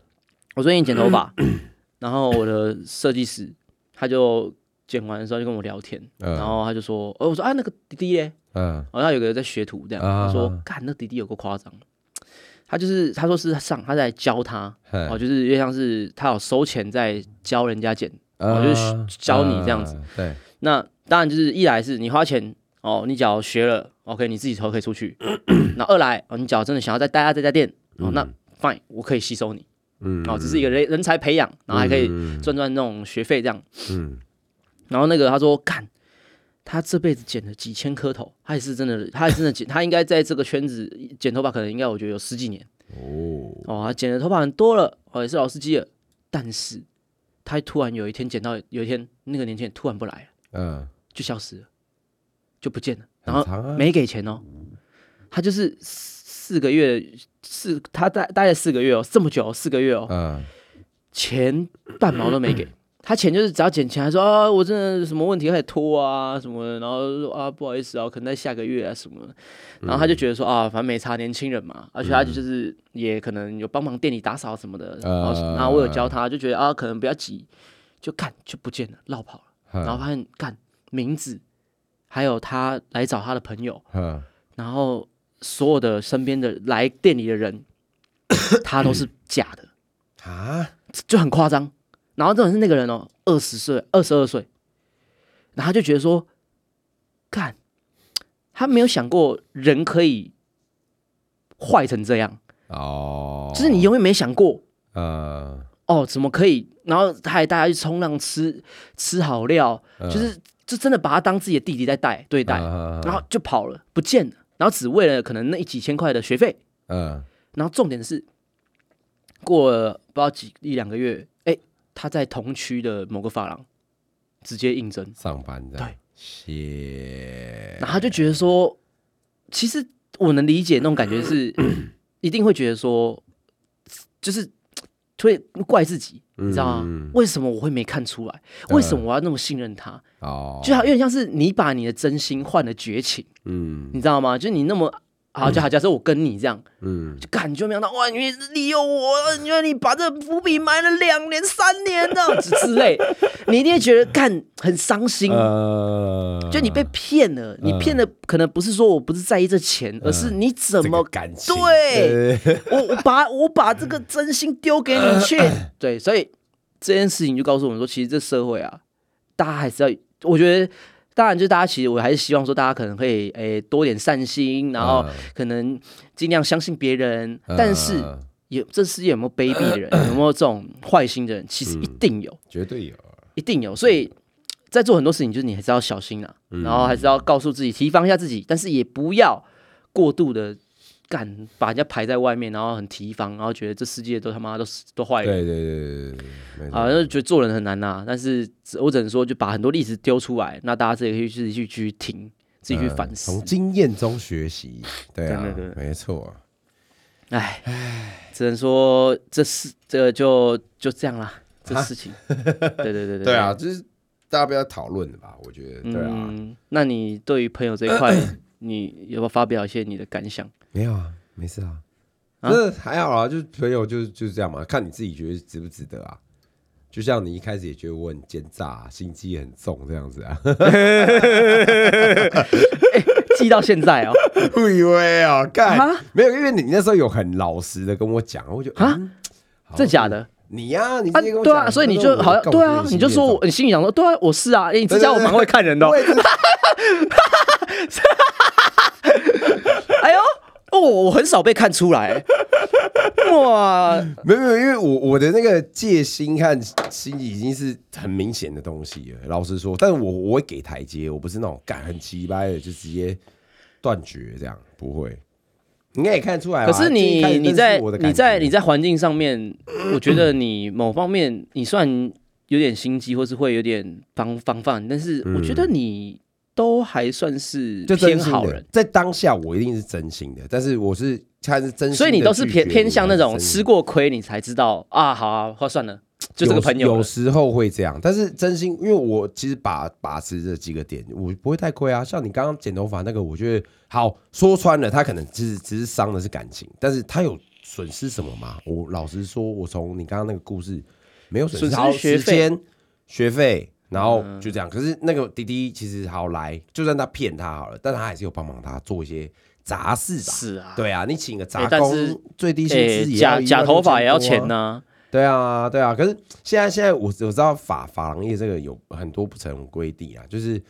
S1: 我最近剪头发，[clears throat] 然后我的设计师。他就剪完的时候就跟我聊天，然后他就说：“哦，我说啊，那个弟弟嘞，嗯，好像有个人在学徒这样。他说，看，那弟弟有个夸张，他就是他说是上他在教他，哦，就是有点像是他有收钱在教人家剪，哦，就是教你这样子。对，那当然就是一来是你花钱哦，你只要学了，OK，你自己头可以出去。[clears throat] 那二来哦，你只要真的想要再待在这家店，哦，那 fine，我可以吸收你，
S2: 嗯。
S1: 哦，只是一个人人才培养，然后还可以
S2: 嗯。
S1: 赚赚那种学费这样。
S2: 嗯。
S1: 然后那个他说干，他这辈子剪了几千颗头，他也是真的，他也真的剪，他应该在这个圈子剪头发，可能应该我觉得有十几年。
S2: 哦，
S1: 哦，他剪的头发很多了，哦，也是老司机了，但是他突然有一天捡到，有一天那个年轻人突然不来了，
S2: 嗯，
S1: 就消失了，就不见了，然后没给钱哦，他就是四四个月，四他待待了四个月哦，这么久，四个月哦，
S2: 嗯。
S1: 钱半毛都没给。他钱就是只要捡钱，他说啊，我真的什么问题开始拖啊什么的，然后说啊不好意思啊，可能在下个月啊什么的，然后他就觉得说啊，反正没差，年轻人嘛，而且他就是也可能有帮忙店里打扫什么的，然后
S2: 呃
S1: 然后我有教他，就觉得啊，可能不要急，就干就不见了，绕跑了，
S2: 嗯
S1: 然后发现干名字，还有他来找他的朋友，
S2: 嗯
S1: 然后所有的身边的来店里的人，[coughs] 他都是假的。
S2: 啊，
S1: 就很夸张。然后这种是那个人哦，二十岁、二十二岁，然后他就觉得说，干，他没有想过人可以坏成这样，
S2: 哦，
S1: 就是你永远没想过
S2: 呃，
S1: 哦，怎么可以？然后他还带他去冲浪吃吃好料，
S2: 嗯。
S1: 就是就真的把他当自己的弟弟在带对待，
S2: 嗯
S1: 然后就跑了，不见了，然后只为了可能那一几千块的学费，
S2: 嗯。
S1: 然后重点是，过了不知道几一两个月，哎，他在同区的某个发廊直接应征，
S2: 上班
S1: 对，
S2: 谢，
S1: 然后他就觉得说，其实我能理解那种感觉是，[clears throat] 一定会觉得说，就是会怪自己，你知道吗？
S2: 嗯
S1: 为什么我会没看出来？为什么我要那么信任他？
S2: 哦，
S1: 就好有点像是你把你的真心换了绝情，
S2: 嗯
S1: 你知道吗？就是你那么。好，就好假设我跟你这样，
S2: 嗯。
S1: 就感觉没想到哇，你利用我，因为你把这伏笔埋了两年、三年的 [laughs] 之之类，你一定会觉得干很伤心。
S2: 呃，
S1: 就你被骗了，你骗的可能不是说我不是在意这钱，而是你怎
S2: 这
S1: 么
S2: 个感情，
S1: 对
S2: 对，
S1: 我我把我把这个真心丢给你 [coughs] 去，对，所以这件事情就告诉我们说，其实这社会啊，大家还是要，我觉得。当然，就是大家其实我还是希望说，大家可能可以诶、多点善心，然后
S2: 嗯
S1: 可能尽量相信别人。但是
S2: 嗯
S1: 有这世界有没有卑鄙的人，[clears throat] 有没有这种坏心的人？其实一定有，
S2: 绝对有，
S1: 一定有。所以在做很多事情，就是你还是要小心啊，然后还是要告诉自己，提防一下自己，但是也不要过度的干，把人家排在外面，然后很提防，然后觉得这世界都他妈都是都坏人。
S2: 对对对对对，没错
S1: 啊，就觉得做人很难呐、但是我只能说，就把很多例子丢出来，那大家自己可以自己去去听，自己去反思
S2: 呃从。经验中学习，对啊
S1: 对对，对
S2: 没错，
S1: 唉，只能说这事这个就就这样啦，这事情。[laughs] 对对对对
S2: 对啊，，就是大家不要讨论了吧，我觉得，对啊，
S1: 嗯，那你对于朋友这一块，[clears throat] 你有没有发表一些你的感想？
S2: 没有啊，没事啊，还好啊，就是朋友就是就是这样嘛，看你自己觉得值不值得啊。就像你一开始也觉得我很奸诈、啊，心机很重这样子啊，[laughs]
S1: 记到现在哦，
S2: 不以为哦，干。
S1: 啊？
S2: 没有，因为你那时候有很老实的跟我讲，我就
S1: 啊
S2: 嗯好
S1: 真假的？
S2: 你呀、你
S1: 啊，
S2: 直接跟我讲，
S1: 对啊，所以你就好像对啊，你就说我，你心里想说，对啊，我是啊，诶你之前我蛮会看人的 [laughs] 哦，
S2: 我
S1: 很少被看出来，[laughs] 哇，
S2: 没有没有，因为我我的那个戒心和心已经是很明显的东西了。老实说，但是我我会给台阶，我不是那种干很奇掰的，就直接断绝这样，不会。应该也看得出来。
S1: 可是你你在你在你在环境上面，我觉得你某方面你算有点心机，或是会有点防防范，但是我觉得你都还算是偏好人，，
S2: 在当下我一定是真心的，但是我是他是真心
S1: 所以你都是偏偏向那种吃过亏你才知道啊，好啊，或算了，就这个朋友
S2: 有
S1: 了
S2: 时有时候会这样，但是真心，因为我其实把把持这几个点，我不会太亏啊。像你刚刚剪头发那个，我觉得好说穿了，他可能只是只是伤的是感情，但是他有损失什么吗？我老实说，我从你刚刚那个故事没有损失，
S1: 损失
S2: 好
S1: 学费
S2: 时间、学费，然后就这样。可是那个滴滴其实好来，就算他骗他好了，但他还是有帮忙他做一些杂事吧。
S1: 是啊，
S2: 对啊，你请个杂工，
S1: 是
S2: 最低薪
S1: 诶
S2: 资也要
S1: 假假
S2: 一万
S1: 头发也要钱呢，
S2: 对啊，对啊，可是现在现在我我知道法法郎业这个有很多不成规定啊，就是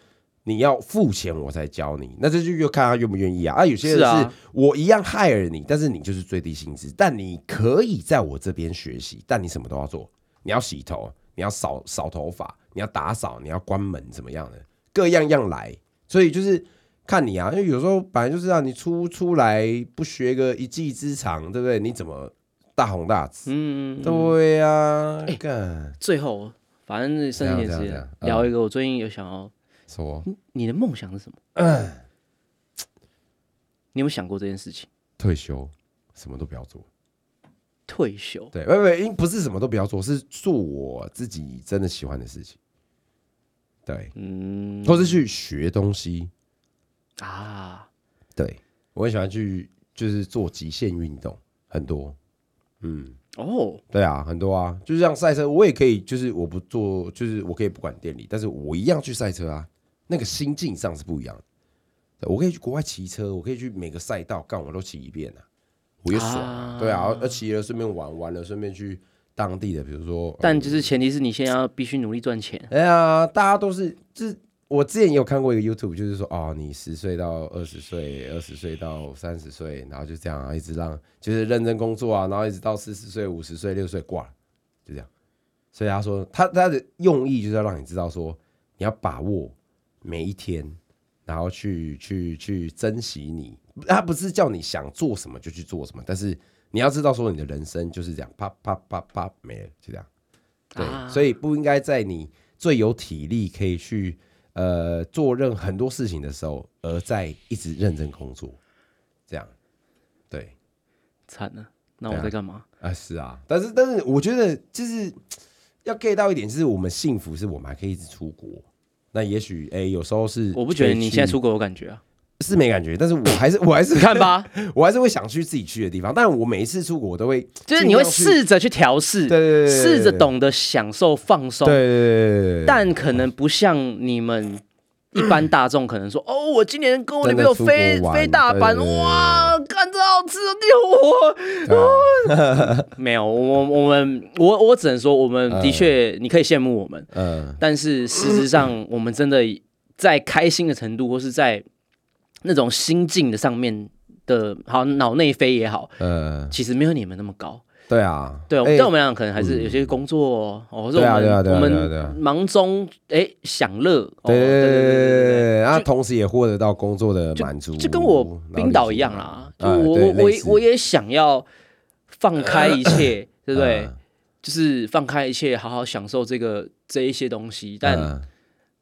S2: 你要付钱我才教你，那这就就看他愿不愿意啊。啊，有些人是我一样 hire 你，但是你就是最低薪资，但你可以在我这边学习，但你什么都要做，你要洗头，你要扫扫头发，你要打扫，你要关门，怎么样的，各样样来。所以就是看你啊，因为有时候本来就是让你出出来不学个一技之长，对不对？你怎么大红大紫？
S1: 嗯，
S2: 对呀、啊，
S1: 哎
S2: 干、
S1: 最后反正剩一点时间聊一个，我最近有想要，
S2: 说
S1: 你的梦想是什么？
S2: 嗯
S1: 你有没有想过这件事情？
S2: 退休什么都不要做。
S1: 退休，
S2: 对，不不，因不是什么都不要做，是做我自己真的喜欢的事情。对，
S1: 嗯
S2: 或是去学东西。
S1: 啊，
S2: 对我很喜欢去，就是做极限运动，很多。嗯，
S1: 哦，
S2: 对啊，很多啊，就是像赛车，我也可以，就是我不做，就是我可以不管店里，但是我一样去赛车啊，那个心境上是不一样的。我可以去国外骑车，我可以去每个赛道干我都骑一遍啊，我也爽啊。
S1: 啊
S2: 对啊，而骑了顺便玩，玩了顺便去当地的，比如说，
S1: 但就是前提是你现在要必须努力赚钱。
S2: 哎呀，大家都是，就是我之前也有看过一个 YouTube，就是说，哦，你十岁到二十岁，二十岁到三十岁，然后就这样、啊、一直让，就是认真工作啊，然后一直到四十岁、五十岁、六十岁挂了，就这样。所以他说，他他的用意就是要让你知道说，你要把握每一天，然后去去去珍惜你。他不是叫你想做什么就去做什么，但是你要知道说，你的人生就是这样，啪啪啪啪没了，就这样。对，
S1: 啊
S2: 所以不应该在你最有体力可以去呃做任很多事情的时候，而在一直认真工作，这样。对
S1: 惨了，那我在干嘛？
S2: 啊，是啊，但是但是我觉得就是要 get 到一点，就是我们幸福是我们还可以一直出国。那也许哎、有时候是
S1: 我不觉得你现在出国有感觉啊，
S2: 是没感觉，但是我 [laughs] 还是我还是
S1: 看，吧，[laughs]
S2: 我还是会想去自己去的地方。但我每一次出国，我都会
S1: 就是你会试着去调试，
S2: 对对对
S1: 试着懂得享受放松。
S2: 对，对对
S1: 但可能不像你们一般大众可能说，哦，我今年跟我女朋友飞飞大阪，哇，好吃的牛
S2: 对啊。
S1: 我 [laughs] 没有，我我们我我只能说，我们的确你可以羡慕我们，
S2: 嗯。
S1: 但是事实上，我们真的在开心的程度，或是在那种心境的上面的，好脑内飞也好，
S2: 嗯，
S1: 其实没有你们那么高。
S2: 对啊，
S1: 对，但我们俩可能还是有些工作哦，或啊我们我们忙中哎享乐，
S2: 对对对对对，然后同时也获得到工作的满足，
S1: 就跟我冰岛一样啦，就我我我我
S2: 也
S1: 想要放开一切，[coughs] 对不对？就是放开一切，好好享受这个这一些东西，但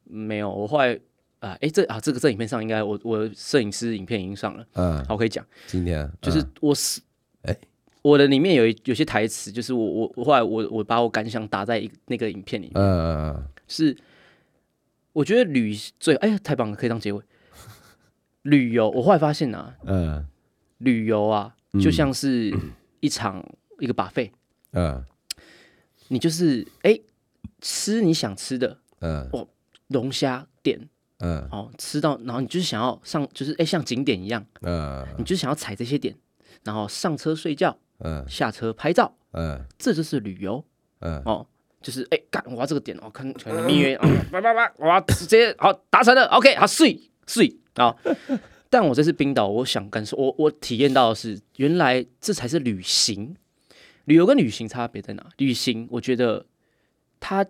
S1: 没有，我后来啊，哎，这啊，这个这影片上应该，我我摄影师影片已经上了，
S2: 嗯，
S1: 好，我可以讲，
S2: 今天
S1: 就是我是。我的里面有一有些台词，就是我我我后来我我把我感想打在一那个影片里面，
S2: 嗯嗯
S1: 是我觉得旅最哎呀太棒了，可以当结尾。旅游，我后来发现啊，
S2: 嗯。
S1: 旅游啊，就像是一场一个 buffet，
S2: 嗯。
S1: 你就是哎吃你想吃的
S2: 嗯。
S1: 龙虾店
S2: 嗯。
S1: 哦，吃到然后你就是想要上，就是哎像景点一样，
S2: 嗯。
S1: 你就是想要踩这些点，然后上车睡觉，
S2: 嗯
S1: 下车拍照，
S2: 嗯
S1: 这就是旅游
S2: 嗯
S1: 哦。就是哎，干、我要这个点哦，看可能蜜月啊，叭叭叭，我要直接好达成了，OK，好睡睡啊。[laughs] 但我这次冰岛，我想感受，我我体验到的是，原来这才是旅行。旅游跟旅行差别在哪？旅行，我觉得它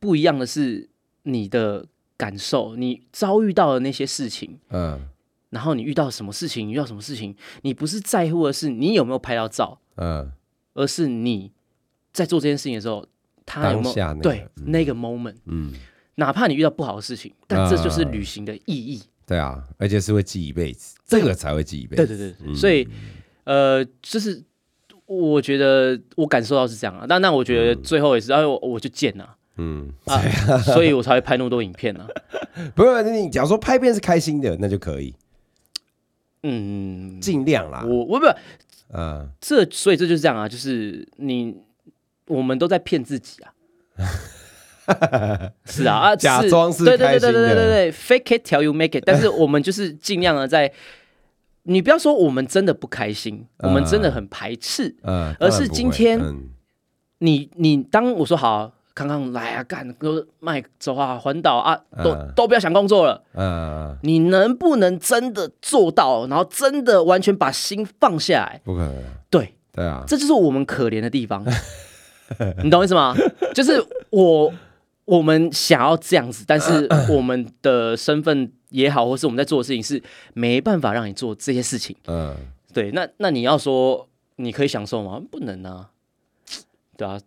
S1: 不一样的是你的感受，你遭遇到的那些事情，
S2: 嗯
S1: 然后你遇到什么事情，你遇到什么事情，你不是在乎的是你有没有拍到照，
S2: 嗯。
S1: 而是你在做这件事情的时候，他有没有对那个 moment，
S2: 嗯，
S1: 哪怕你遇到不好的事情，但这就是旅行的意义。
S2: 对啊，而且是会记一辈子，这个才会记一辈子。
S1: 对对对，所以呃，就是我觉得我感受到是这样啊。但那我觉得最后也是，哎，我我就贱了
S2: 嗯，
S1: 啊，[laughs] 所以我才会拍那么多影片啊。
S2: 不是你，假如说拍片是开心的，那就可以
S1: 嗯，
S2: 尽量啦。
S1: 我我不
S2: 嗯
S1: 这，所以这就是这样啊，就是你我们都在骗自己啊。[laughs] 是啊啊，
S2: 假装是
S1: 对对对对对对对，fake it till you make it。但是我们就是尽量的在，你不要说我们真的不开心，我们真的很排斥。
S2: 嗯，
S1: 而是今天
S2: 嗯
S1: 你你当我说好，康康来啊，干都卖走啊，环岛啊，都、
S2: 嗯
S1: 都不要想工作了。
S2: 嗯，
S1: 你能不能真的做到，然后真的完全把心放下来？
S2: 不可能，
S1: 对，
S2: 对啊，
S1: 这就是我们可怜的地方，[laughs] 你懂我意思吗？就是我我们想要这样子，但是 [coughs] 我们的身份也好，或是我们在做的事情是没办法让你做这些事情。
S2: 嗯，
S1: 对，那那你要说你可以享受吗？不能啊，对啊。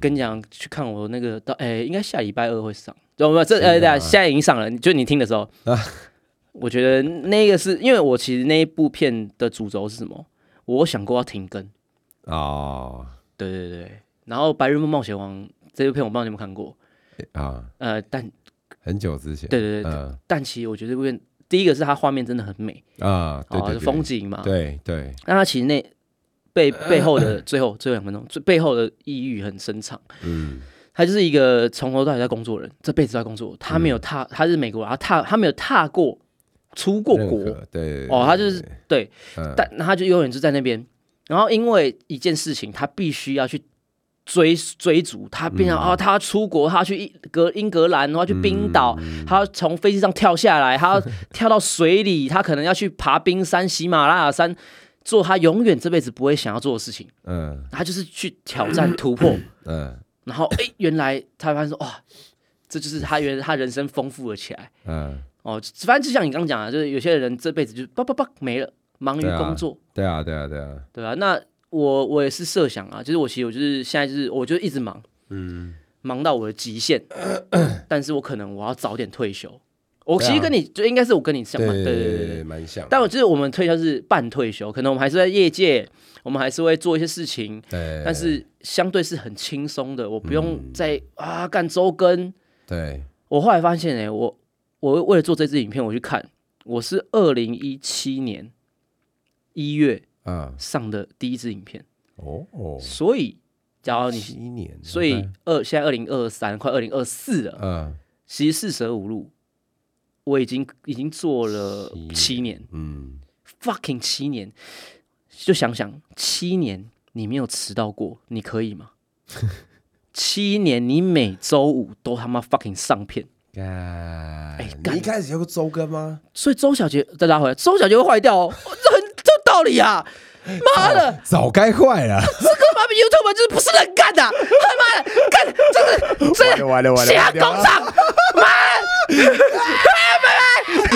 S1: 跟你讲，去看我那个到，哎、应该下礼拜二会上，对不？这呃，对啊，现在已经上了。就你听的时候，我觉得那个是因为我其实那一部片的主轴是什么？我想过要停更，
S2: 哦，
S1: 对对对。然后《白日梦冒险王》这部片我不知道你有没有看过，
S2: 啊，
S1: 呃，但
S2: 很久之前，
S1: 对对对，
S2: 嗯。
S1: 但其实我觉得这部片第一个是它画面真的很美，
S2: 啊，对，对
S1: 风，景嘛，
S2: 对对，
S1: 那它其实那背背后的最后最后两分钟，最背后的抑郁很深长。
S2: 嗯
S1: 他就是一个从头到尾在工作的人，这辈子都在工作。他没有踏，他是美国人，他踏他没有踏过出过国，
S2: 对，
S1: 哦，他就是对，
S2: 嗯
S1: 但那他就永远就在那边。然后因为一件事情，他必须要去追追逐，他变成啊、他出国，他去英格英格兰，然后去冰岛，他从飞机上跳下来，他要跳到水里，他可能要去爬冰山、喜马拉雅山，做他永远这辈子不会想要做的事情。
S2: 嗯
S1: 他就是去挑战突破。
S2: 嗯
S1: 然后哎，原来他发现说哇，这就是他原来他人生丰富了起来
S2: 嗯，
S1: 哦。反正就像你刚刚讲的，就是有些人这辈子就叭叭叭没了，忙于工作，
S2: 对啊对啊对啊，
S1: 对啊。那我我也是设想啊，就是我其实我就是现在就是我就一直忙，
S2: 嗯
S1: 忙到我的极限，[coughs] 但是我可能我要早点退休。我其实跟你就应该是我跟你像
S2: 对
S1: 嘛，对对对。
S2: 蛮像，
S1: 但我就是我们退休是半退休，可能我们还是在业界，我们还是会做一些事情，
S2: 对，
S1: 但是相对是很轻松的，我不用
S2: 嗯。
S1: 再、啊干周更。
S2: 对，
S1: 我后来发现、欸，我我为了做这支影片，我去看，我是二零一七年一月
S2: 啊
S1: 上的第一支影片，
S2: 哦。哦，
S1: 所以假如你，
S2: 七年，
S1: 所以二现在二零二三快二零二四了，
S2: 嗯。
S1: 其实四舍五入，我已经已经做了
S2: 七
S1: 七年
S2: 嗯
S1: ，，fucking 七年，就想想七年你没有迟到过，你可以吗？[laughs] 七年你每周五都他妈 fucking 上片。
S2: 干，
S1: 干
S2: 你一开始就个周更吗？
S1: 所以周小杰再拉回来，周小杰会坏掉哦，这很这道理啊！妈的，
S2: 早该坏了！
S1: 这个妈逼 YouTube 就是不是人干的、他妈的，干，这是这
S2: 是瞎工
S1: 厂，妈！拜拜。